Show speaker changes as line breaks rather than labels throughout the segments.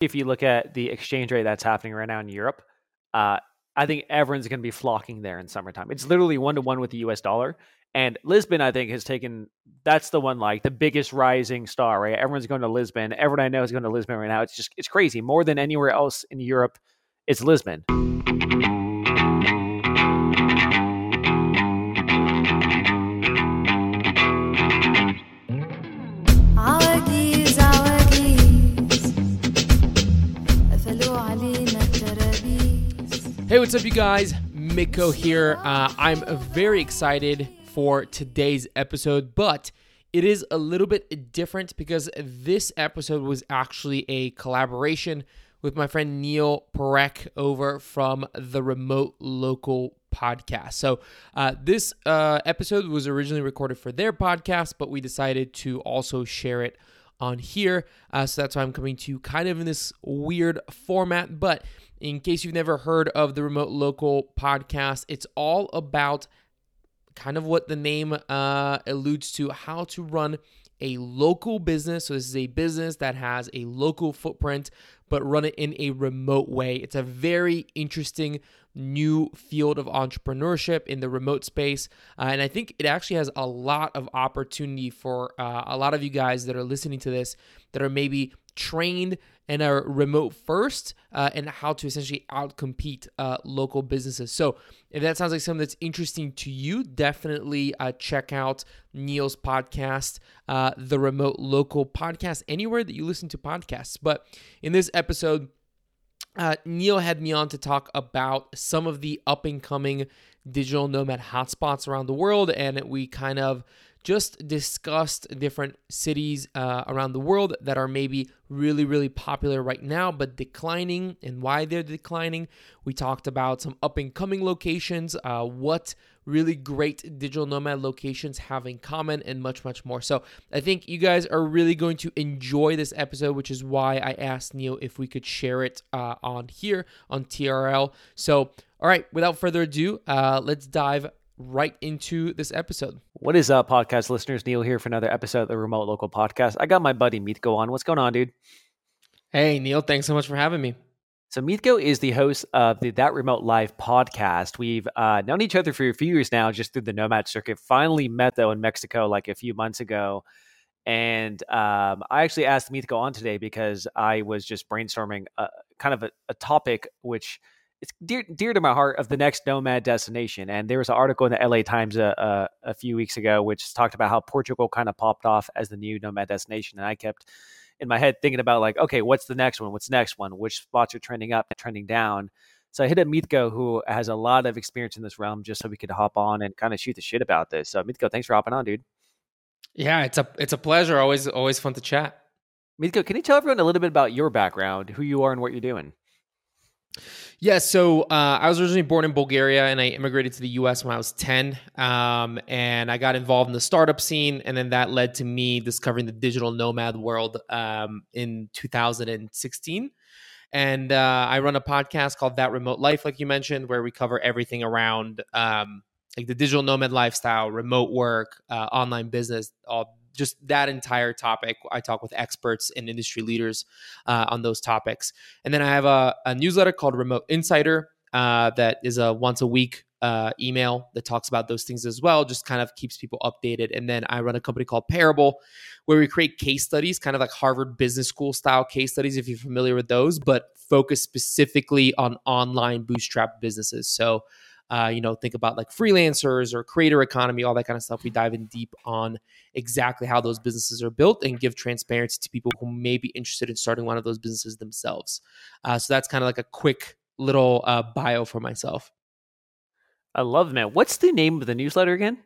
if you look at the exchange rate that's happening right now in Europe, uh, I think everyone's going to be flocking there in summertime. It's literally one to one with the US dollar. And Lisbon, I think, has taken that's the one like the biggest rising star, right? Everyone's going to Lisbon. Everyone I know is going to Lisbon right now. It's just it's crazy. More than anywhere else in Europe, it's Lisbon.
Hey, what's up, you guys? Mitko here. Uh, I'm very excited for today's episode, but it is a little bit different because this episode was actually a collaboration with my friend Neil Perek over from the Remote Local podcast. So, uh, this uh, episode was originally recorded for their podcast, but we decided to also share it on here. Uh, so that's why I'm coming to you kind of in this weird format. But in case you've never heard of the Remote Local podcast, it's all about kind of what the name uh, alludes to how to run a local business. So, this is a business that has a local footprint, but run it in a remote way. It's a very interesting new field of entrepreneurship in the remote space. Uh, and I think it actually has a lot of opportunity for uh, a lot of you guys that are listening to this that are maybe trained and are remote first uh, and how to essentially outcompete uh, local businesses. So, if that sounds like something that's interesting to you, definitely uh, check out Neil's podcast, uh, the Remote Local Podcast, anywhere that you listen to podcasts. But in this episode, uh, Neil had me on to talk about some of the up and coming digital nomad hotspots around the world, and we kind of just discussed different cities uh, around the world that are maybe really, really popular right now, but declining and why they're declining. We talked about some up and coming locations, uh, what really great digital nomad locations have in common, and much, much more. So I think you guys are really going to enjoy this episode, which is why I asked Neil if we could share it uh, on here on TRL. So, all right, without further ado, uh, let's dive right into this episode.
What is up, podcast listeners? Neil here for another episode of the Remote Local Podcast. I got my buddy Mitko on. What's going on, dude?
Hey, Neil, thanks so much for having me.
So Mitko is the host of the That Remote Life podcast. We've uh, known each other for a few years now, just through the Nomad circuit. Finally met though in Mexico like a few months ago, and um, I actually asked Mitko on today because I was just brainstorming a, kind of a, a topic which it's dear dear to my heart of the next nomad destination. And there was an article in the LA Times a, a, a few weeks ago which talked about how Portugal kind of popped off as the new nomad destination, and I kept in my head thinking about like, okay, what's the next one? What's the next one? Which spots are trending up, trending down? So I hit up Mitko, who has a lot of experience in this realm, just so we could hop on and kind of shoot the shit about this. So Mitko, thanks for hopping on, dude.
Yeah, it's a it's a pleasure. Always always fun to chat.
Mitko, can you tell everyone a little bit about your background, who you are, and what you're doing?
Yeah, so uh, I was originally born in Bulgaria and I immigrated to the US when I was 10. Um, and I got involved in the startup scene. And then that led to me discovering the digital nomad world um, in 2016. And uh, I run a podcast called That Remote Life, like you mentioned, where we cover everything around um, like the digital nomad lifestyle, remote work, uh, online business, all just that entire topic. I talk with experts and industry leaders uh, on those topics. And then I have a, a newsletter called Remote Insider uh, that is a once a week uh, email that talks about those things as well, just kind of keeps people updated. And then I run a company called Parable where we create case studies, kind of like Harvard Business School style case studies, if you're familiar with those, but focus specifically on online bootstrap businesses. So, uh, you know, think about like freelancers or creator economy, all that kind of stuff. We dive in deep on exactly how those businesses are built and give transparency to people who may be interested in starting one of those businesses themselves. Uh, so that's kind of like a quick little uh, bio for myself.
I love man. What's the name of the newsletter again?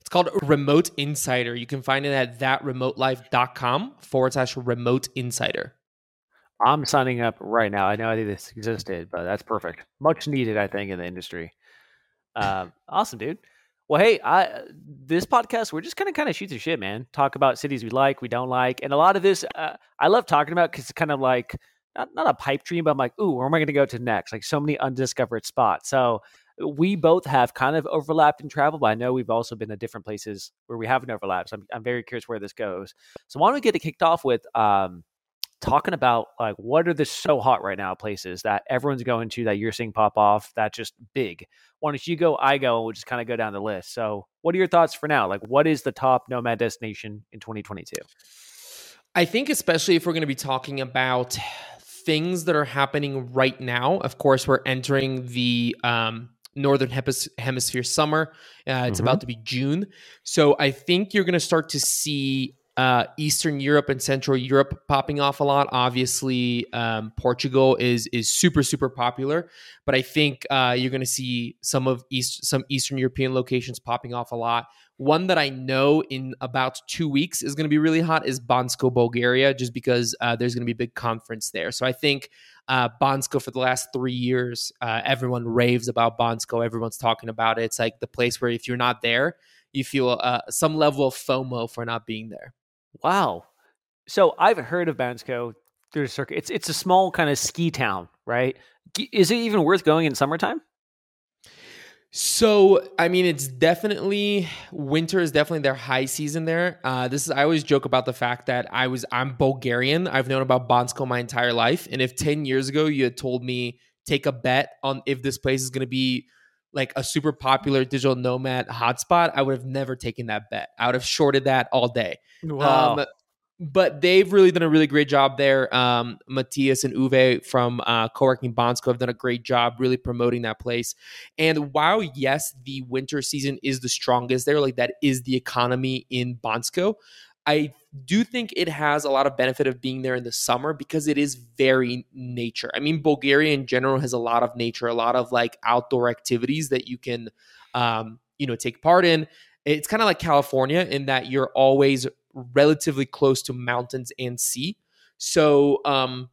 It's called Remote Insider. You can find it at thatremotelife.com forward slash remote insider.
I'm signing up right now. I know I think this existed, but that's perfect. Much needed, I think, in the industry. Um, awesome, dude. Well, hey, I this podcast we're just kind of kind of shoot the shit, man. Talk about cities we like, we don't like, and a lot of this uh, I love talking about because it's kind of like not not a pipe dream, but I'm like, ooh, where am I going to go to next? Like so many undiscovered spots. So we both have kind of overlapped in travel, but I know we've also been to different places where we haven't overlapped. So I'm I'm very curious where this goes. So why don't we get it kicked off with um talking about like what are the so hot right now places that everyone's going to that you're seeing pop off that just big. Why don't you go? I go. and We'll just kind of go down the list. So, what are your thoughts for now? Like, what is the top nomad destination in 2022?
I think, especially if we're going to be talking about things that are happening right now. Of course, we're entering the um, northern hemisphere summer. Uh, it's
Mhm.
about to be June, so I think you're going to start to see uh, Eastern Europe and Central Europe popping off a lot. Obviously, um, Portugal is is super super popular, but I think uh, you're going to see some of East some Eastern European locations popping off a lot. One that I know in about two weeks is going to be really hot is Bansko, Bulgaria, just because uh, there's going to be a big conference there. So I think uh, for the last three years, uh, everyone raves about Bansko. Everyone's talking about it. It's like the place where if you're not there, you feel uh, some level of FOMO for not being there.
Wow. So I've heard of Bansko. There's circuit. It's it's a small kind of ski town, right? Is it even worth going in summertime?
So, I mean, it's definitely winter is definitely their high season there. Uh, this is I always joke about the fact that I was I'm Bulgarian. I've known about Bansko my entire life, and if ten years ago you had told me take a bet on if this place is going to be like a super popular digital nomad hotspot, I would have never taken that bet. I would have shorted that all day. Um, but they've really done a really great job there. Um, Matthias and Uwe from uh, Co-working Bansko have done a great job really promoting that place. And while yes, the winter season is the strongest there, like that is the economy in Bansko. I do think it has a lot of benefit of being there in the summer because it is very nature. I mean, Bulgaria in general has a lot of nature, a lot of like outdoor activities that you can, um, you know, take part in. It's kind of like California in that you're always relatively close to mountains and sea. So um,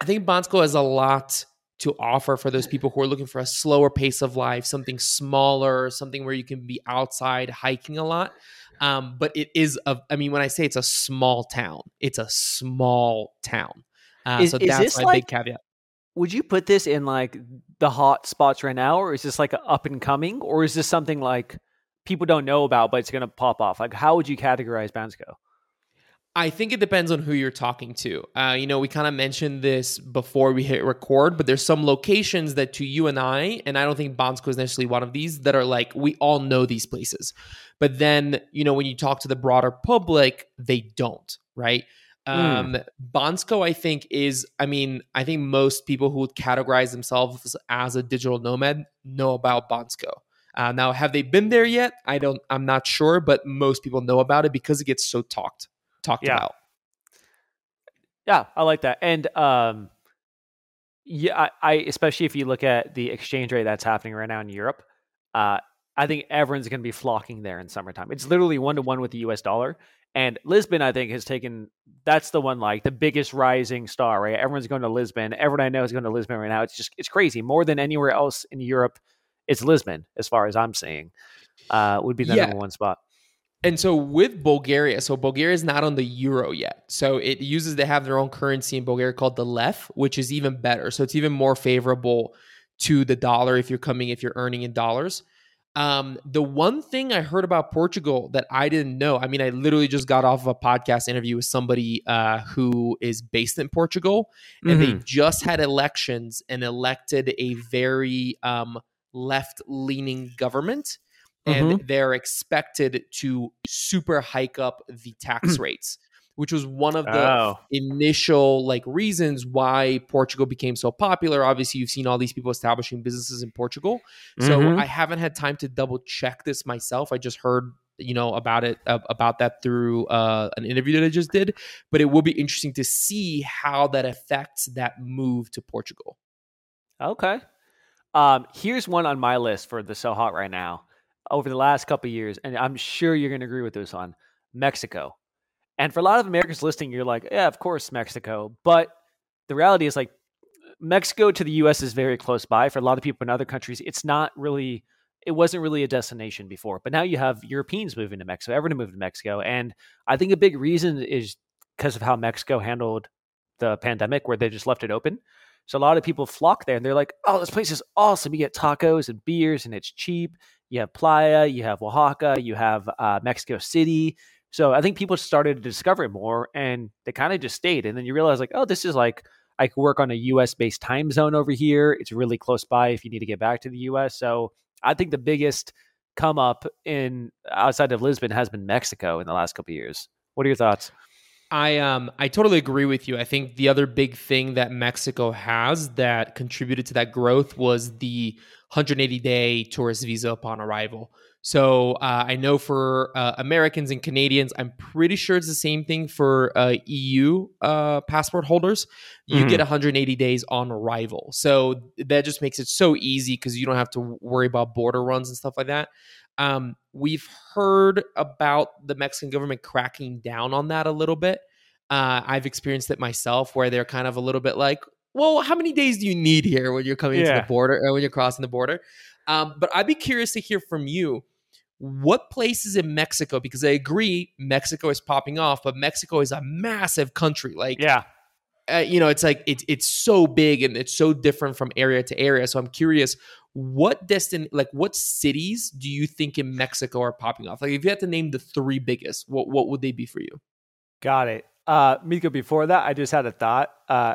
I think Bansko has a lot to offer for those people who are looking for a slower pace of life, something smaller, something where you can be outside hiking a lot. Um, but it is a, I mean, when I say it's a small town, it's a small town. Uh,
Is-
so
is
that's my
like-
big caveat.
Would you put this in like the hot spots right now, or is this like a up and coming, or is this something like people don't know about but it's going to pop off? Like, how would you categorize Bansko?
I think it depends on who you're talking to. Uh, you know, we kind of mentioned this before we hit record, but there's some locations that to you and I, and I don't think Bansko is necessarily one of these, that are like, we all know these places. But then, you know, when you talk to the broader public, they don't, right? Um, Bansko, I think, is, I mean, I think most people who would categorize themselves as a digital nomad know about Bansko. Uh, now, have they been there yet? I don't, I'm not sure, but most people know about it because it gets so talked talked
Yeah.
about.
Yeah, I like that. And um, yeah, I, I especially if you look at the exchange rate that's happening right now in Europe, uh, I think everyone's going to be flocking there in summertime. It's literally one to one with the U.S. dollar. And Lisbon, I think, has taken that's the one like the biggest rising star. Right, everyone's going to Lisbon. Everyone I know is going to Lisbon right now. It's just it's crazy. More than anywhere else in Europe, it's Lisbon as far as I'm seeing. Uh, would be the
Yeah.
number one spot.
And so with Bulgaria, so Bulgaria is not on the euro yet. So it uses they have their own currency in Bulgaria called the lev, which is even better. So it's even more favorable to the dollar if you're coming if you're earning in dollars. Um, the one thing I heard about Portugal that I didn't know, I mean, I literally just got off of a podcast interview with somebody uh, who is based in Portugal, and they just had elections and elected a very um, left leaning government. And they're expected to super hike up the tax rates, which was one of the
Oh,
initial like reasons why Portugal became so popular. Obviously, you've seen all these people establishing businesses in Portugal. So
Mhm.
I haven't had time to double check this myself. I just heard you know about it uh, about that through uh, an interview that I just did. But it will be interesting to see how that affects that move to Portugal.
Okay. Um, here's one on my list for the so hot right now. Over the last couple years, and I'm sure you're going to agree with this on Mexico. And for a lot of Americans listening, you're like, yeah, of course, Mexico. But the reality is, like, Mexico to the U.S. is very close by. For a lot of people in other countries, it's not really. It wasn't really a destination before, but now you have Europeans moving to Mexico. Everyone moved to Mexico, and I think a big reason is because of how Mexico handled the pandemic, where they just left it open. So a lot of people flock there and they're like, oh, this place is awesome. You get tacos and beers and it's cheap. You have Playa, you have Oaxaca, you have uh, Mexico City. So I think people started to discover it more, and they kind of just stayed. And then you realize like, oh, this is like I could work on a U.S. based time zone over here. It's really close by if you need to get back to the U.S. So I think the biggest come up in outside of Lisbon has been Mexico in the last couple of years. What are your thoughts?
I um I totally agree with you. I think the other big thing that Mexico has that contributed to that growth was the 180 day tourist visa upon arrival. So uh, I know for uh, Americans and Canadians, I'm pretty sure it's the same thing for uh, EU uh, passport holders. You
Mhm.
get 180 days on arrival. So that just makes it so easy because you don't have to worry about border runs and stuff like that. Um, we've heard about the Mexican government cracking down on that a little bit. Uh, I've experienced it myself where they're kind of a little bit like, well, how many days do you need here when you're coming to
Yeah.
the border or when you're crossing the border? Um, but I'd be curious to hear from you what places in Mexico, because I agree Mexico is popping off, but Mexico is a massive country. Like,
Yeah.
uh, you know, it's like it's it's so big and it's so different from area to area. So I'm curious, what destin like what cities do you think in Mexico are popping off? Like, if you had to name the three biggest, what what would they be for you?
Got it. Uh, Mitko, before that, I just had a thought. Uh,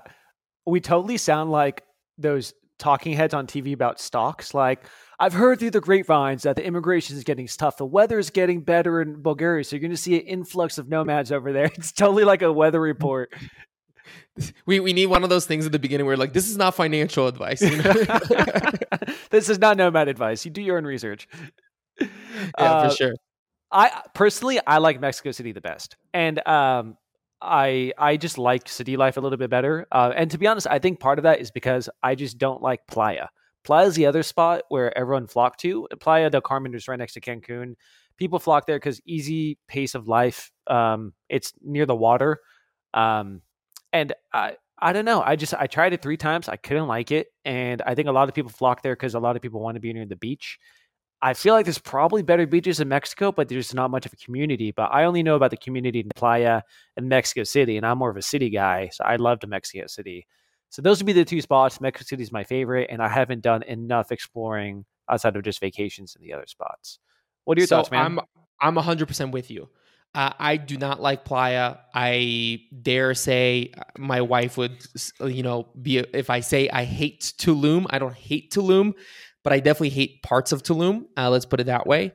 we totally sound like those talking heads on TV about stocks. Like, I've heard through the grapevines that the immigration is getting tough. The weather is getting better in Bulgaria. So you're going to see an influx of nomads over there. It's totally like a weather report.
We we need one of those things at the beginning where like this is not financial advice. You know?
this is not nomad advice. You do your own research.
yeah,
Uh,
for sure.
I personally I like Mexico City the best, and um, I I just like city life a little bit better. Uh, and to be honest, I think part of that is because I just don't like Playa. Playa is the other spot where everyone flock to. Playa del Carmen is right next to Cancun. People flock there because easy pace of life. Um, it's near the water, um, and I I don't know. I just I tried it three times. I couldn't like it, and I think a lot of people flock there because a lot of people want to be near the beach. I feel like there's probably better beaches in Mexico, but there's not much of a community. But I only know about the community in Playa and Mexico City, and I'm more of a city guy, so I love Mexico City. So those would be the two spots. Mexico City is my favorite, and I haven't done enough exploring outside of just vacations in the other spots. What are your
so
thoughts, man?
I'm I'm 100% with you. Uh, I do not like Playa. I dare say uh, my wife would, you know, be if I say I hate Tulum. I don't hate Tulum, but I definitely hate parts of Tulum. Uh, let's put it that way.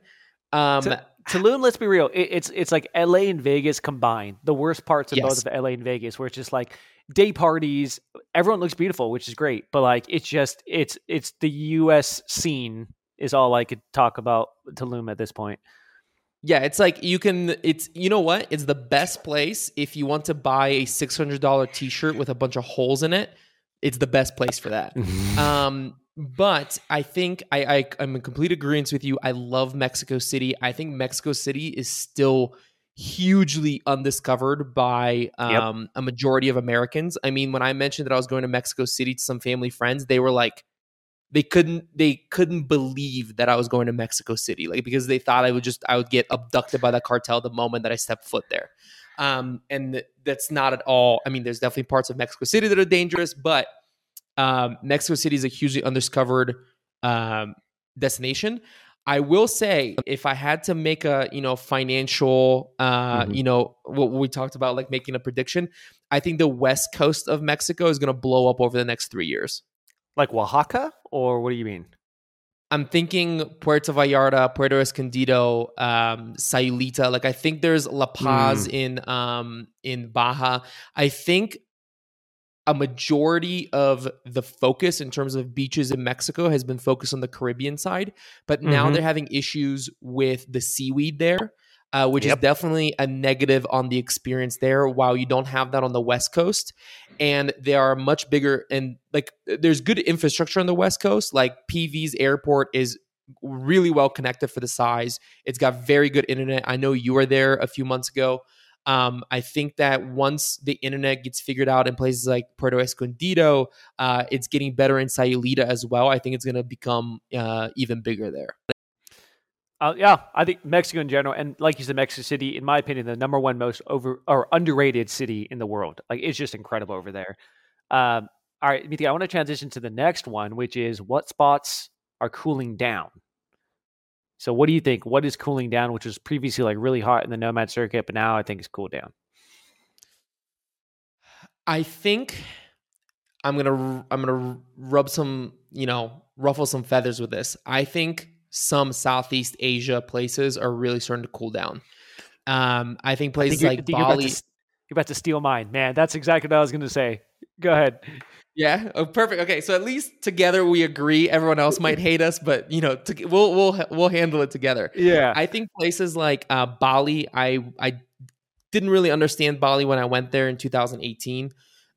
Um,
So- Tulum, let's be real. It, it's it's like LA and Vegas combined. The worst parts of
Yes.
both of LA and Vegas, where it's just like day parties. Everyone looks beautiful, which is great, but like it's just it's it's the U.S. scene is all I could talk about Tulum at this point.
yeah, it's like you can. It's you know what? It's the best place if you want to buy a six hundred dollar T shirt with a bunch of holes in it. It's the best place for that. Um, but I think I, I I'm in complete agreement with you. I love Mexico City. I think Mexico City is still hugely undiscovered by um, a majority of Americans. I mean, when I mentioned that I was going to Mexico City to some family friends, they were like, they couldn't they couldn't believe that I was going to Mexico City, like because they thought I would just I would get abducted by the cartel the moment that I stepped foot there. Um, and that's not at all. I mean, there's definitely parts of Mexico City that are dangerous, but um, Mexico City is a hugely undiscovered um, destination. I will say, if I had to make a you know financial, uh,
Mhm.
you know what we talked about, like making a prediction, I think the west coast of Mexico is going to blow up over the next three years.
Like Oaxaca, or what do you mean?
I'm thinking Puerto Vallarta, Puerto Escondido, um, Sayulita. Like I think there's La Paz in um, in Baja. I think a majority of the focus in terms of beaches in Mexico has been focused on the Caribbean side, but now
Mhm.
they're having issues with the seaweed there, uh, which
Yep.
is definitely a negative on the experience there. While you don't have that on the West Coast, and they are much bigger and like there's good infrastructure on the West Coast. Like PV's airport is really well connected for the size. It's got very good internet. I know you were there a few months ago. Um, I think that once the internet gets figured out in places like Puerto Escondido, uh, it's getting better in Sayulita as well. I think it's going to become uh, even bigger there.
Uh, yeah, I think Mexico in general, and like you said, Mexico City, in my opinion, the number one most over or underrated city in the world. Like it's just incredible over there. Um, all right, Miti, I want to transition to the next one, which is what spots are cooling down. So what do you think? What is cooling down, which was previously like really hot in the nomad circuit, but now I think it's cooled down.
I think I'm gonna I'm gonna rub some you know ruffle some feathers with this. I think some Southeast Asia places are really starting to cool down. Um, I think
I
places
think
like
I think you're about,
Bali.
to, you're about to steal mine, man. That's exactly what I was going to say. Go ahead.
Yeah. Oh, perfect. Okay. So at least together we agree. Everyone else might hate us, but you know, to, we'll we'll we'll handle it together.
Yeah.
I think places like uh, Bali, I I didn't really understand Bali when I went there in 2018,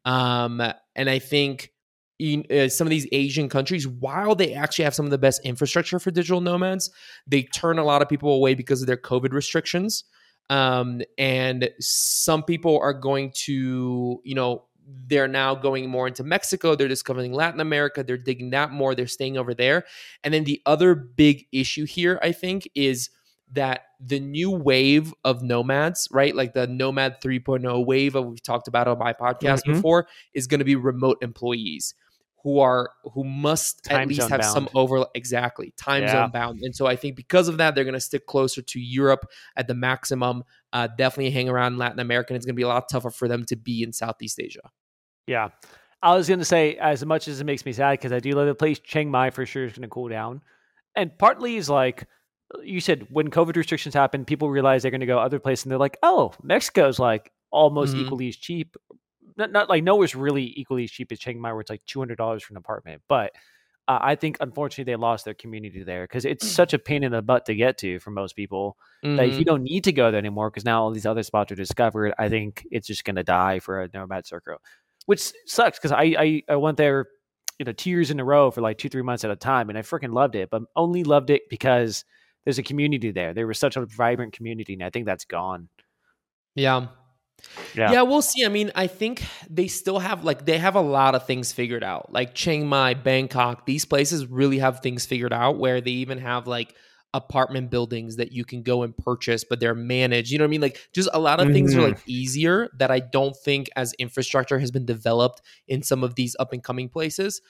um, and I think in, uh, some of these Asian countries, while they actually have some of the best infrastructure for digital nomads, they turn a lot of people away because of their COVID restrictions. Um, and some people are going to, you know, they're now going more into Mexico. They're discovering Latin America. They're digging that more. They're staying over there. And then the other big issue here, I think, is that the new wave of nomads, right? Like the Nomad 3.0 wave that we've talked about on my podcast
Mhm.
before, is going to be remote employees who are who must
Time
at least have some
bound.
over exactly time
Yeah.
zone bound. And so I think because of that, they're going to stick closer to Europe at the maximum. Uh, definitely hang around Latin America. And it's going to be a lot tougher for them to be in Southeast Asia.
Yeah. I was going to say, as much as it makes me sad, because I do love the place, Chiang Mai for sure is going to cool down. And partly is like, you said when COVID restrictions happen, people realize they're going to go other places and they're like, oh, Mexico's like almost
Mhm.
equally as cheap. Not, not like nowhere's really equally as cheap as Chiang Mai, where it's like $200 for an apartment. But uh, I think unfortunately they lost their community there because it's such a pain in the butt to get to for most people that if you don't need to go there anymore because now all these other spots are discovered, I think it's just going to die for a nomad circle, which sucks because I, I I went there, you know, two years in a row for like two three months at a time, and I freaking loved it, but only loved it because there's a community there. There was such a vibrant community, and I think that's gone.
Yeah.
Yeah.
yeah. we'll see. I mean, I think they still have like they have a lot of things figured out. Like Chiang Mai, Bangkok, these places really have things figured out where they even have like apartment buildings that you can go and purchase, but they're managed. You know what I mean? Like just a lot of things are like mm-hmm. easier that I don't think as infrastructure has been developed in some of these up and coming places.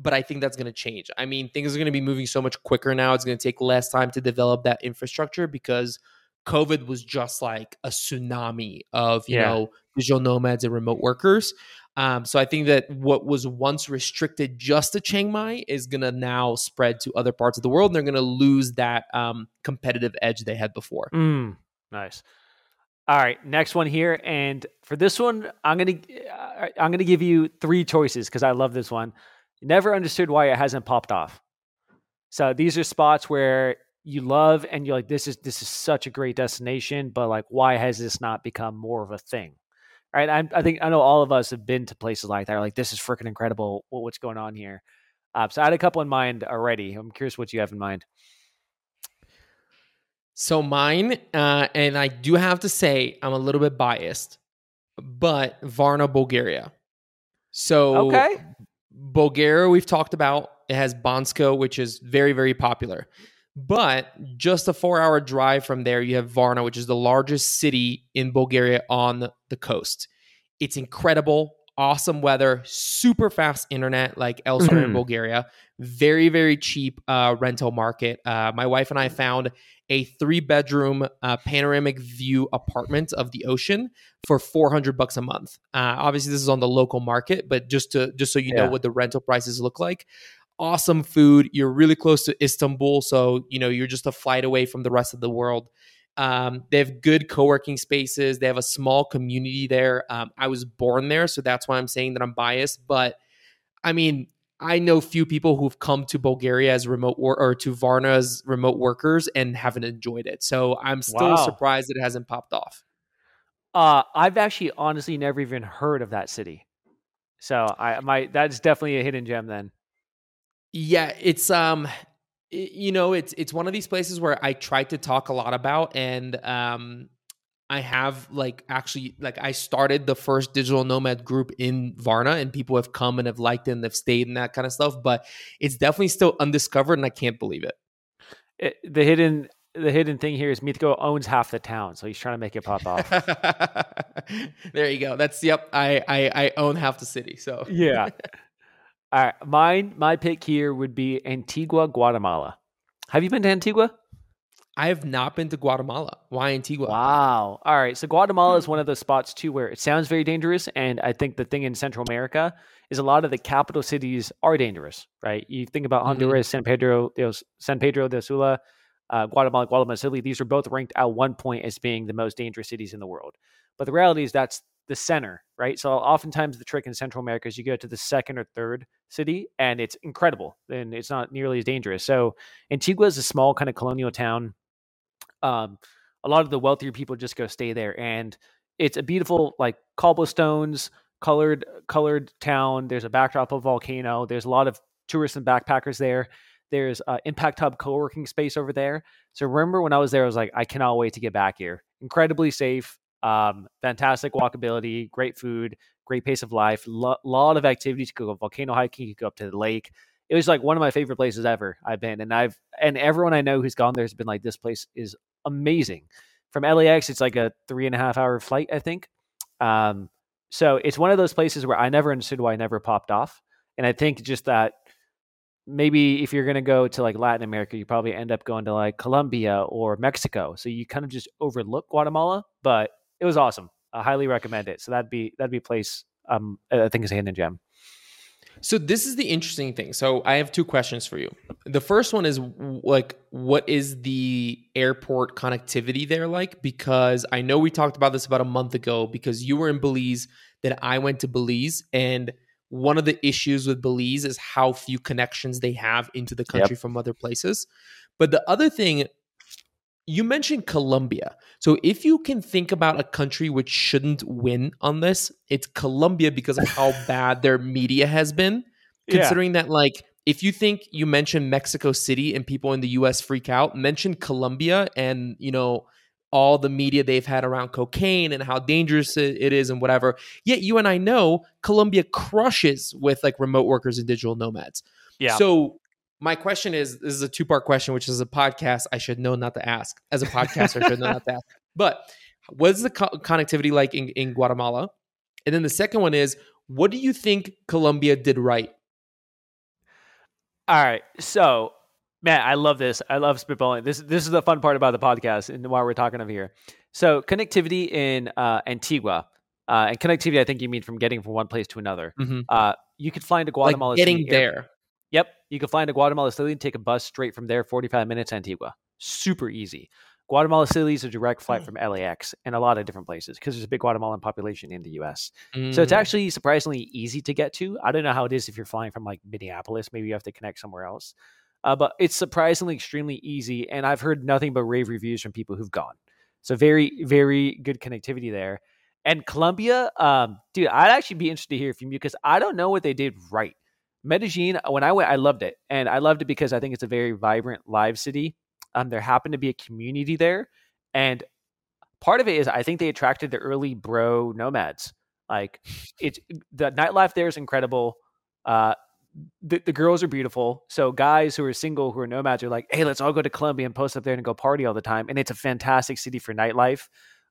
But I think that's going to change. I mean, things are going to be moving so much quicker now. It's going to take less time to develop that infrastructure because COVID was just like a tsunami of you
Yeah.
know digital nomads and remote workers. Um, so I think that what was once restricted just to Chiang Mai is going to now spread to other parts of the world, and they're going to lose that um, competitive edge they had before.
Mm, nice. All right, next one here, and for this one, I'm gonna uh, I'm gonna give you three choices because I love this one. Never understood why it hasn't popped off. So these are spots where you love and you're like, this is this is such a great destination, but like, why has this not become more of a thing? Right? I, I think I know all of us have been to places like that. Like, this is freaking incredible. What, what's going on here? Uh, so I had a couple in mind already. I'm curious what you have in mind.
So mine, uh, and I do have to say, I'm a little bit biased, but Varna, Bulgaria. So
Okay.
Bulgaria, we've talked about. It has Bansko, which is very, very popular. But just a four hour drive from there, you have Varna, which is the largest city in Bulgaria on the coast. It's incredible, awesome weather, super fast internet, like elsewhere in
Mhm.
Bulgaria. Very, very cheap uh, rental market. Uh, my wife and I found a three bedroom uh, panoramic view apartment of the ocean for 400 bucks a month. Uh, obviously this is on the local market, but just to just so you know what the rental prices look like. Awesome food. You're really close to Istanbul, so you know you're just a flight away from the rest of the world. Um, they have good co-working spaces. They have a small community there. Um, I was born there, so that's why I'm saying that I'm biased. But I mean, I know few people who've come to Bulgaria as remote wor- or to Varna as remote workers and haven't enjoyed it. So I'm still
Wow.
surprised that it hasn't popped off.
Uh, I've actually honestly never even heard of that city. So I my that's definitely a hidden gem then.
Yeah, it's um you know, it's it's one of these places where I tried to talk a lot about and um I have like actually like I started the first digital nomad group in Varna and people have come and have liked it and have stayed and that kind of stuff, but it's definitely still undiscovered and I can't believe it.
It, the hidden the hidden thing here is Mitko owns half the town, so he's trying to make it pop off.
there you go. That's yep. I, I I own half the city. So
yeah. All right, mine my pick here would be Antigua, Guatemala. Have you been to Antigua?
I have not been to Guatemala. Why Antigua?
Wow. All right. So Guatemala is one of those spots too where it sounds very dangerous, and I think the thing in Central America is a lot of the capital cities are dangerous, right? You think about
Mhm.
Honduras, San Pedro, de, San Pedro de Sula, uh, Guatemala, Guatemala City. These are both ranked at one point as being the most dangerous cities in the world. But the reality is that's the center, right? So oftentimes the trick in Central America is you go to the second or third city, and it's incredible, and it's not nearly as dangerous. So Antigua is a small kind of colonial town. Um, a lot of the wealthier people just go stay there and it's a beautiful like cobblestones colored colored town. There's a backdrop of a volcano. There's a lot of tourists and backpackers there. There's uh, impact hub co-working space over there. So remember when i was there i was like i cannot wait to get back here. Incredibly safe um, fantastic walkability great food great pace of life lo- lot of activities you could go volcano hiking you could go up to the lake it was like one of my favorite places ever i've been and i've and everyone i know who's gone there has been like this place is amazing. From LAX, it's like a three and a half hour flight, I think. Um, so it's one of those places where I never understood why I never popped off. And I think just that maybe if you're going to go to like Latin America, you probably end up going to like Colombia or Mexico. So you kind of just overlook Guatemala, but it was awesome. I highly recommend it. So that'd be that'd be a place um I think is a hidden gem.
So this is the interesting thing. So I have two questions for you. The first one is like what is the airport connectivity there like because I know we talked about this about a month ago because you were in Belize that I went to Belize and one of the issues with Belize is how few connections they have into the country from other places. But the other thing you mentioned Colombia. So if you can think about a country which shouldn't win on this, it's Colombia because of how bad their media has been.
Yeah.
Considering that, like, if you think you mention Mexico City and people in the US freak out, mention Colombia and, you know, all the media they've had around cocaine and how dangerous it is and whatever. Yet you and I know Colombia crushes with like remote workers and digital nomads.
Yeah.
So my question is this is a two part question, which is a podcast I should know not to ask. As a podcaster, I should know not to ask. But what is the co- connectivity like in, in Guatemala? And then the second one is what do you think Colombia did right?
All right. So, man, I love this. I love spitballing. This this is the fun part about the podcast and why we're talking of here. So, connectivity in uh, Antigua, uh, and connectivity, I think you mean from getting from one place to another.
Mhm.
Uh, you could fly into Guatemala.
like getting there.
Yep, you can fly into Guatemala City and take a bus straight from there, forty-five minutes Antigua. Super easy. Guatemala City is a direct flight from LAX and a lot of different places because there's a big Guatemalan population in the U.S. So it's
Mm.
actually surprisingly easy to get to. I don't know how it is if you're flying from like Minneapolis. Maybe you have to connect somewhere else. Uh, but it's surprisingly extremely easy. And I've heard nothing but rave reviews from people who've gone. So very, very good connectivity there. And Colombia, um, dude, I'd actually be interested to hear from you because I don't know what they did right. Medellin, when I went, I loved it. And I loved it because I think it's a very vibrant, live city. Um, there happened to be a community there. And part of it is I think they attracted the early bro nomads. Like it's the nightlife there is incredible. Uh, the, the girls are beautiful. So guys who are single, who are nomads, are like, hey, let's all go to Colombia and post up there and go party all the time. And it's a fantastic city for nightlife.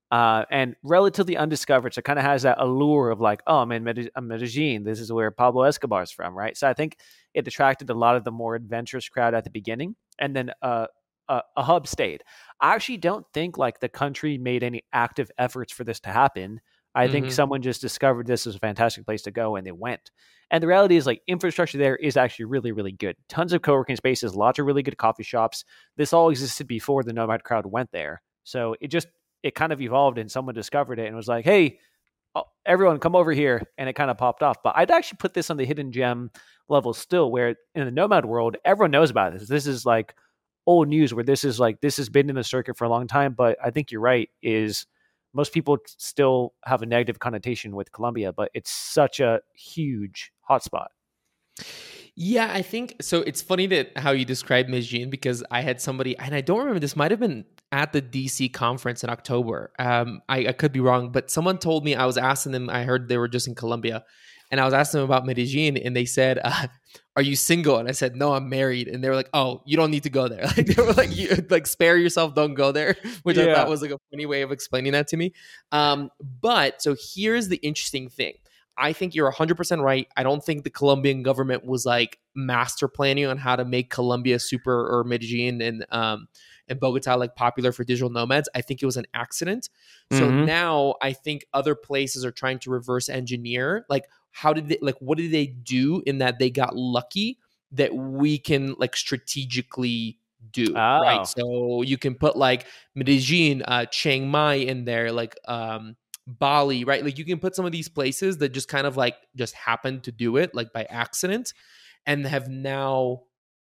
Uh, and relatively undiscovered. So it kind of has that allure of like, oh, I'm in Medellin. This is where Pablo Escobar's from, right? So I think it attracted a lot of the more adventurous crowd at the beginning. And then uh, a, a hub stayed. I actually don't think like the country made any active efforts for this to happen. I think
Mhm.
someone just discovered this as a fantastic place to go and they went. And the reality is like infrastructure there is actually really, really good. Tons of co-working spaces, lots of really good coffee shops. This all existed before the nomad crowd went there. So it just it kind of evolved and someone discovered it and was like, hey, oh, everyone come over here. And it kind of popped off. But I'd actually put this on the hidden gem level still, where in the nomad world, everyone knows about this. This is like old news where this is like this has been in the circuit for a long time. But I think you're right, is most people still have a negative connotation with Colombia, but it's such a huge hotspot.
Yeah, I think so. It's funny that how you described Medellin because I had somebody, and I don't remember. This might have been at the DC conference in October. Um, I, I could be wrong, but someone told me I was asking them. I heard they were just in Colombia, and I was asking them about Medellin, and they said, uh, "Are you single?" And I said, "No, I'm married." And they were like, "Oh, you don't need to go there." Like they were like, you, "Like spare yourself, don't go there," which I thought was like a funny way of explaining that to me. Um, but so here's the interesting thing. I think you're 100% right. I don't think the Colombian government was like master planning on how to make Colombia super or Medellin and um and Bogota like popular for digital nomads. I think it was an accident. So
Mhm.
now I think other places are trying to reverse engineer. Like, how did they like? What did they do in that they got lucky that we can like strategically do
Oh.
right? So you can put like Medellin, uh, Chiang Mai in there, like um, Bali, right? Like you can put some of these places that just kind of like just happen to do it, like by accident, and have now,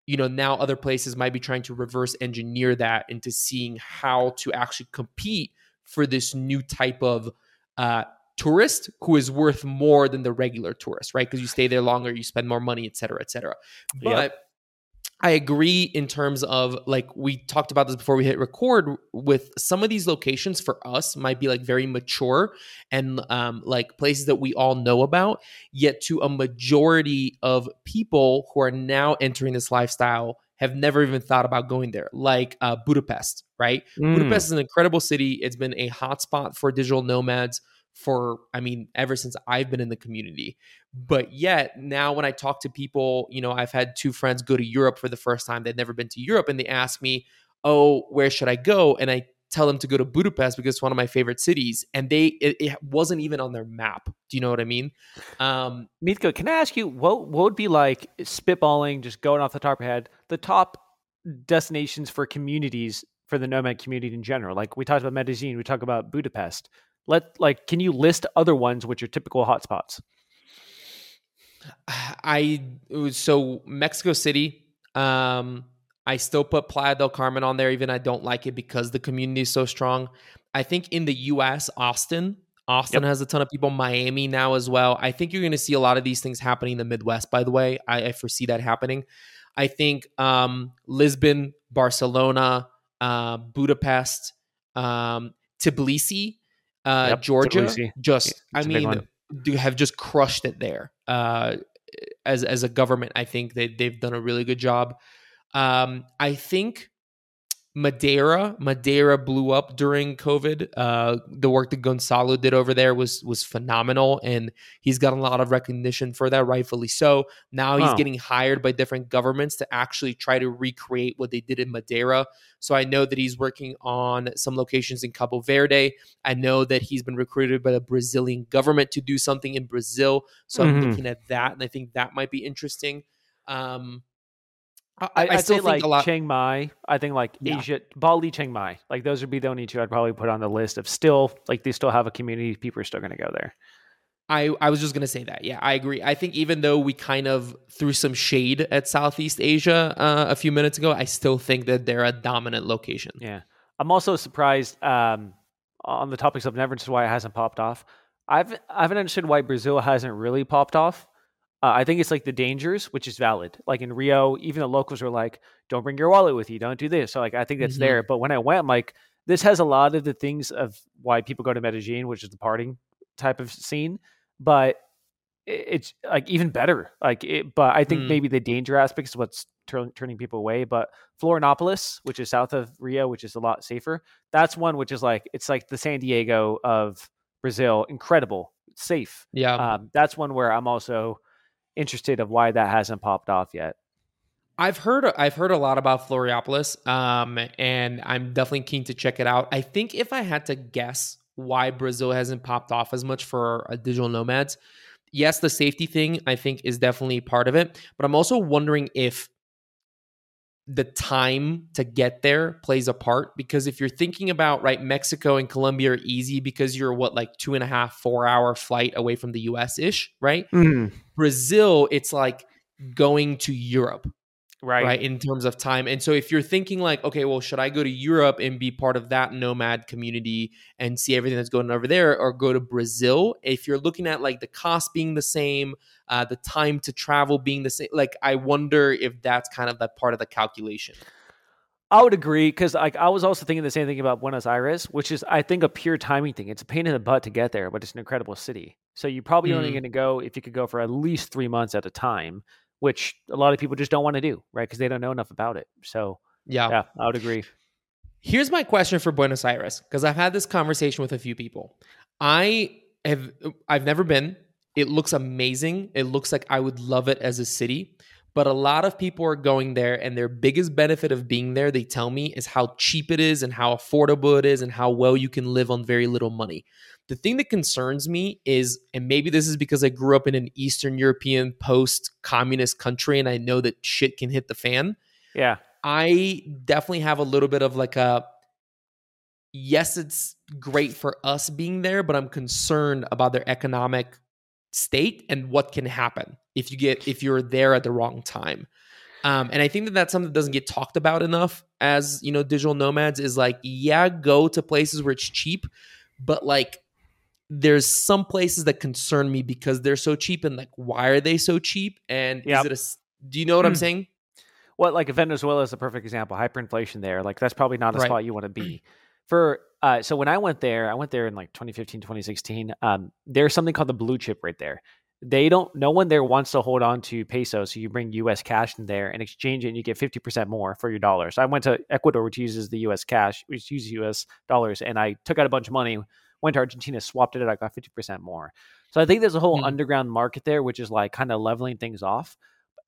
you know, now other places might be trying to reverse engineer that into seeing how to actually compete for this new type of uh, tourist who is worth more than the regular tourist, right? Because you stay there longer, you spend more money, et cetera, et cetera. But
Yep.
I agree in terms of like we talked about this before we hit record with some of these locations for us might be like very mature and um, like places that we all know about, yet to a majority of people who are now entering this lifestyle have never even thought about going there, like uh, Budapest, right?
Mm.
Budapest is an incredible city. It's been a hotspot for digital nomads for, I mean, ever since I've been in the community. But yet, now when I talk to people, you know, I've had two friends go to Europe for the first time. They'd never been to Europe and they ask me, Oh, where should I go? And I tell them to go to Budapest because it's one of my favorite cities. And they, it, it wasn't even on their map. Do you know what I mean? Um,
Mitko, can I ask you what what would be like spitballing, just going off the top of your head, the top destinations for communities for the nomad community in general? Like we talked about Medellin, we talk about Budapest. Let like, can you list other ones which are typical hotspots?
I so Mexico City. Um, I still put Playa del Carmen on there, even I don't like it because the community is so strong. I think in the U.S., Austin, Austin
Yep.
has a ton of people. Miami now as well. I think you're going to see a lot of these things happening in the Midwest. By the way, I, I foresee that happening. I think um, Lisbon, Barcelona, uh, Budapest, um, Tbilisi, uh,
Yep,
Georgia. Just,
Yeah,
I
it's a big
mean, do have just crushed it there. Uh, as as a government, I think they they've done a really good job. Um, I think Madeira, Madeira blew up during COVID. Uh, the work that Gonçalo did over there was was phenomenal, and he's got a lot of recognition for that, rightfully so. Now he's
Wow.
getting hired by different governments to actually try to recreate what they did in Madeira. So I know that he's working on some locations in Cabo Verde. I know that he's been recruited by the Brazilian government to do something in Brazil. So I'm
Mhm.
looking at that, and I think that might be interesting. Um, I,
I,
I still think
like
a lot.
Chiang Mai. I think like
Yeah.
Asia, Bali, Chiang Mai. Like those would be the only two I'd probably put on the list of still like they still have a community. People are still going to go there.
I, I was just gonna say that. Yeah, I agree. I think even though we kind of threw some shade at Southeast Asia uh, a few minutes ago, I still think that they're a dominant location.
Yeah. I'm also surprised um, on the topics of never why it hasn't popped off. I've I haven't understood why Brazil hasn't really popped off. Uh, I think it's like the dangers, which is valid. Like in Rio, even the locals were like, "Don't bring your wallet with you. Don't do this." So like I think that's
Mhm.
there. But when I went, I'm like this has a lot of the things of why people go to Medellin, which is the partying type of scene. But it's like even better. Like, it, but I think
Mm.
maybe the danger aspect is what's turn, turning people away. But Florianopolis, which is south of Rio, which is a lot safer, that's one which is like it's like the San Diego of Brazil. Incredible, safe.
Yeah,
Um, that's one where I'm also interested of why that hasn't popped off yet.
I've heard I've heard a lot about Florianopolis, um, and I'm definitely keen to check it out. I think if I had to guess why Brazil hasn't popped off as much for digital nomads, yes, the safety thing I think is definitely part of it, but I'm also wondering if the time to get there plays a part because if you're thinking about right mexico and colombia are easy because you're what like two and a half four hour flight away from the us ish right? Mm-hmm. Brazil it's like going to europe
Right.
right. in terms of time and so if you're thinking like okay well should i go to europe and be part of that nomad community and see everything that's going on over there or go to brazil if you're looking at like the cost being the same uh, the time to travel being the same like i wonder if that's kind of that part of the calculation
I would agree because like I was also thinking the same thing about Buenos Aires, which is I think a pure timing thing. It's a pain in the butt to get there, but it's an incredible city. So you're probably only
Mm.
going to go if you could go for at least three months at a time, which a lot of people just don't want to do, right? Because they don't know enough about it. So
yeah
yeah, I would agree.
Here's my question for Buenos Aires because I've had this conversation with a few people. I have uh, I've never been. It looks amazing. It looks like I would love it as a city. but a lot of people are going there and their biggest benefit of being there they tell me is how cheap it is and how affordable it is and how well you can live on very little money the thing that concerns me is and maybe this is because i grew up in an eastern european post communist country and i know that shit can hit the fan
Yeah.
i definitely have a little bit of like a yes it's great for us being there but i'm concerned about their economic state and what can happen if you get if you're there at the wrong time um, and i think that that's something that doesn't get talked about enough as you know digital nomads is like yeah go to places where it's cheap but like there's some places that concern me because they're so cheap and like why are they so cheap and
Yep.
is it a do you know what i'm
Hmm.
saying
Well, like Venezuela is a perfect example. Hyperinflation there. Like that's probably not a
Right.
spot you want to be. For uh, so when I went there, I went there in like 2015, 2016. Um, there's something called the blue chip right there. They don't. No one there wants to hold on to pesos, so you bring U.S. cash in there and exchange it, and you get 50 percent more for your dollars. So I went to Ecuador, which uses the U.S. cash, which uses U.S. dollars, and I took out a bunch of money. Went to Argentina, swapped it, I got 50 percent more. So I think there's a whole
Hmm.
underground market there, which is like kind of leveling things off.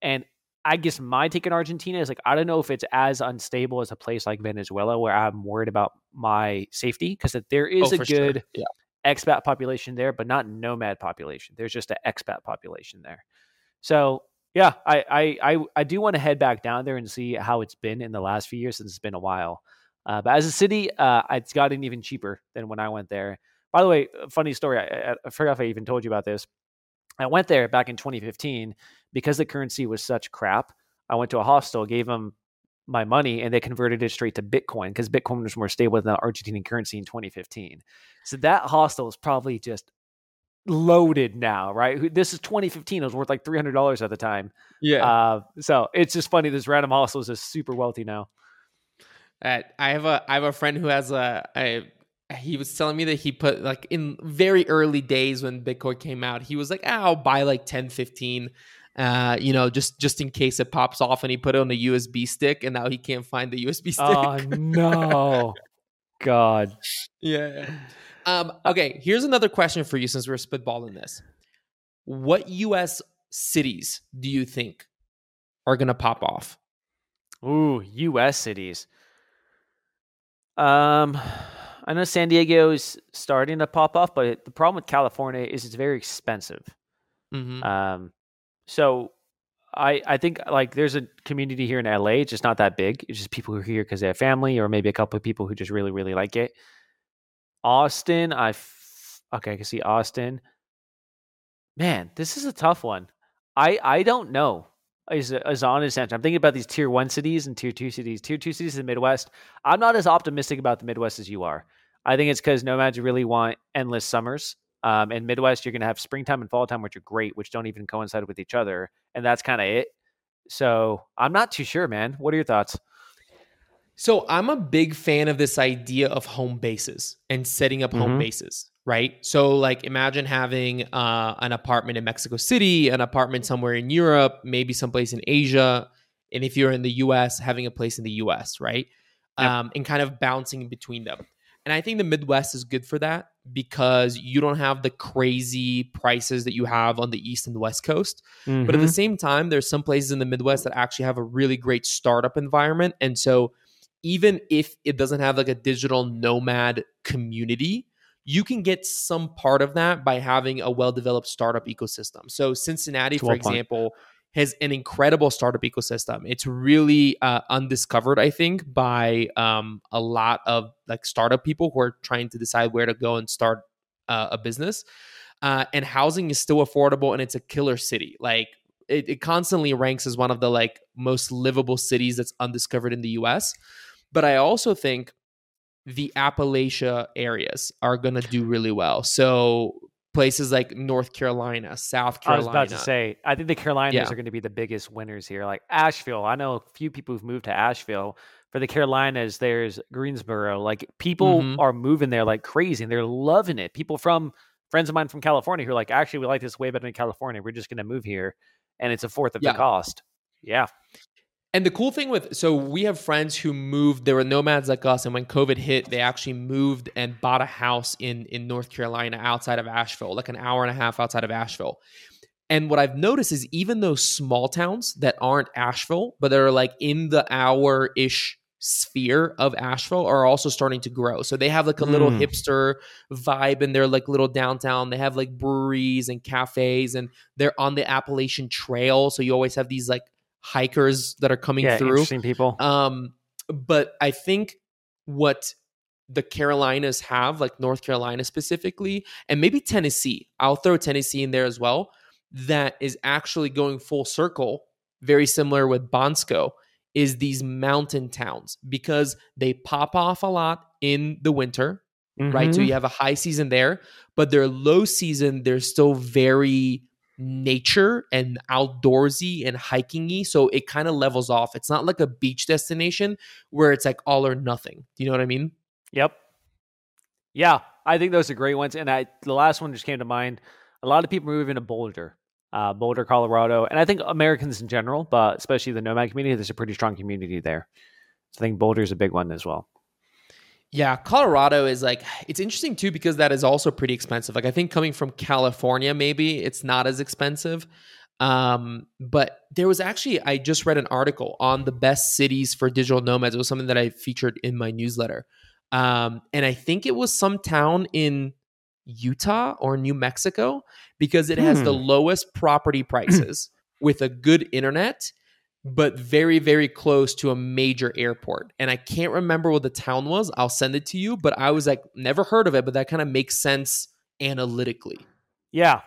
And I guess my take in Argentina is like I don't know if it's as unstable as a place like Venezuela where I'm worried about my safety because there is
Oh,
a
for sure.
good
yeah
expat population there, but not nomad population. There's just an expat population there. So yeah, I I I, I do want to head back down there and see how it's been in the last few years since it's been a while. Uh, but as a city, uh, it's gotten even cheaper than when I went there. By the way, funny story. I, I, forgot if I even told you about this. I went there back in 2015 because the currency was such crap. I went to a hostel, gave them my money, and they converted it straight to Bitcoin because Bitcoin was more stable than the Argentinian currency in 2015. So that hostel is probably just loaded now, right? This is 2015. It was worth like $300 at the time.
yeah
Uh, so it's just funny. This random hostel is just super wealthy now.
Uh, I have a I have a friend who has a, a he was telling me that he put like in very early days when Bitcoin came out, he was like, ah, I'll buy like 10, 15, uh, you know, just just in case it pops off and he put it on a USB stick and now he can't find the USB stick.
Oh, no. God.
yeah. Um, okay, here's another question for you since we're spitballing this. What US cities do you think are gonna pop off?
Ooh, U.S. cities. Um, I know San Diego is starting to pop off, but the problem with California is it's very expensive.
Mhm.
Um, so I I think like there's a community here in LA. It's just not that big. It's just people who are here because they have family, or maybe a couple of people who just really really like it. Austin, I f- okay, I can see Austin. Man, this is a tough one. I I don't know. Is is honest answer. I'm thinking about these tier one cities and tier two cities. Tier two cities in the Midwest. I'm not as optimistic about the Midwest as you are. I think it's because nomads really want endless summers. Um, in Midwest, you're going to have springtime and fall time, which are great, which don't even coincide with each other, and that's kind of it. So I'm not too sure, man. What are your thoughts?
So I'm a big fan of this idea of home bases and setting up home
Mhm.
bases, right? So like imagine having uh, an apartment in Mexico City, an apartment somewhere in Europe, maybe someplace in Asia, and if you're in the US, having a place in the US, right?
Yep.
Um, and kind of bouncing between them. And I think the Midwest is good for that because you don't have the crazy prices that you have on the East and West Coast. But
Mm-hmm.
at the same time, there's some places in the Midwest that actually have a really great startup environment. And so even if it doesn't have like a digital nomad community, you can get some part of that by having a well-developed startup ecosystem. So Cincinnati, for
well point.
example, has an incredible startup ecosystem. It's really uh, undiscovered, I think, by um, a lot of like startup people who are trying to decide where to go and start uh, a business. Uh, and housing is still affordable, and it's a killer city. Like it, it constantly ranks as one of the like most livable cities that's undiscovered in the U.S. But I also think the Appalachia areas are going to do really well. So places like North Carolina, South Carolina.
I was about to say, I think the Carolinas
Yeah.
are going to be the biggest winners here. Like Asheville, I know a few people who've moved to Asheville. For the Carolinas, there's Greensboro. Like people
Mhm.
are moving there like crazy, and they're loving it. People from friends of mine from California who are like, actually, we like this way better than California. We're just going to move here, and it's a fourth of
Yeah.
the cost. Yeah,
And the cool thing with so we have friends who moved. There were nomads like us, and when COVID hit, they actually moved and bought a house in in North Carolina outside of Asheville, like an hour and a half outside of Asheville. And what I've noticed is even those small towns that aren't Asheville, but that are like in the hour ish sphere of Asheville are also starting to grow. So they have like a little
Mm.
hipster vibe in their like little downtown. They have like breweries and cafes and they're on the Appalachian Trail. So you always have these like hikers that are coming
yeah,
through.
interesting people.
Um, but I think what the Carolinas have, like North Carolina specifically, and maybe Tennessee, I'll throw Tennessee in there as well, that is actually going full circle, very similar with Bansko, is these mountain towns because they pop off a lot in the winter, right? So
Mhm.
you have a high season there, but their low season, they're still very nature and outdoorsy and hikingy. So it kind of levels off. It's not like a beach destination where it's like all or nothing. Do you know what I mean?
Yep. Yeah, I think those are great ones. And I the last one just came to mind. A lot of people move into Boulder, uh, Boulder, Colorado, and I think Americans in general, but especially the nomad community, there's a pretty strong community there. So I think Boulder is a big one as well.
Yeah, Colorado is like it's interesting too because that is also pretty expensive. Like I think coming from California, maybe it's not as expensive. Um, but there was actually I just read an article on the best cities for digital nomads. It was something that I featured in my newsletter. Um, and I think it was some town in Utah or New Mexico because it has the
Hmm.
lowest property prices with a good internet but very very close to a major airport and i can't remember what the town was i'll send it to you but i was like never heard of it but that kind of makes sense analytically
Yeah.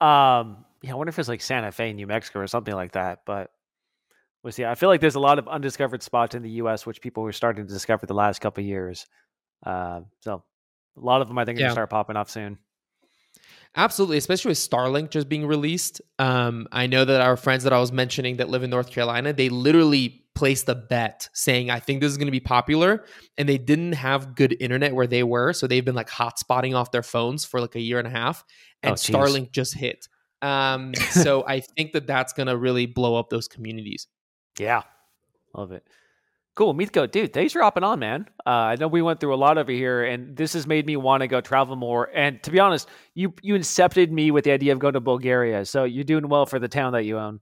Um, yeah, I wonder if it's like Santa Fe, New Mexico, or something like that. But we'll see. I feel like there's a lot of undiscovered spots in the U.S. which people were starting to discover the last couple of years. Uh, so a lot of them, I think, are
Yeah.
gonna start popping off soon.
Absolutely especially with starlink just being released. Um, i know that our friends that i was mentioning that live in north carolina they literally placed a bet saying i think this is going to be popular and they didn't have good internet where they were so they've been like hotspotting off their phones for like a year and a half and
Oh,
starlink just hit. Um, so i think that that's going to really blow up those communities.
Yeah, love it. Cool, Mitko, dude. Thanks for hopping on, man. Uh, I know we went through a lot over here, and this has made me want to go travel more. And to be honest, you you incepted me with the idea of going to Bulgaria. So you're doing well for the town that you own.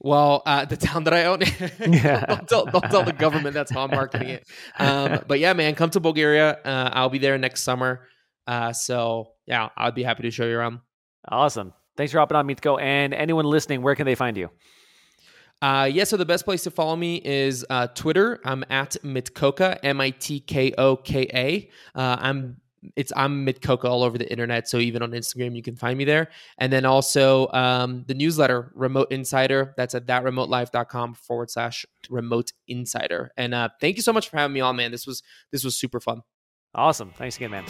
Well, uh, the town that I own,
Yeah.
don't, tell, don't tell the government that's how I'm marketing it. Um, but yeah, man, come to Bulgaria. Uh, I'll be there next summer. Uh, so yeah, I'd be happy to show you around.
Awesome. Thanks for hopping on, Mitko. And anyone listening, where can they find you?
Uh, yeah, so the best place to follow me is uh, Twitter. I'm at Mitkoka, M I T K O K A. Uh, I'm it's I'm Mitkoka all over the internet. So even on Instagram, you can find me there. And then also um, the newsletter, Remote Insider. That's at thatremotelife.com forward slash remote insider. And uh, thank you so much for having me on, man. This was this was super fun.
Awesome. Thanks again, man.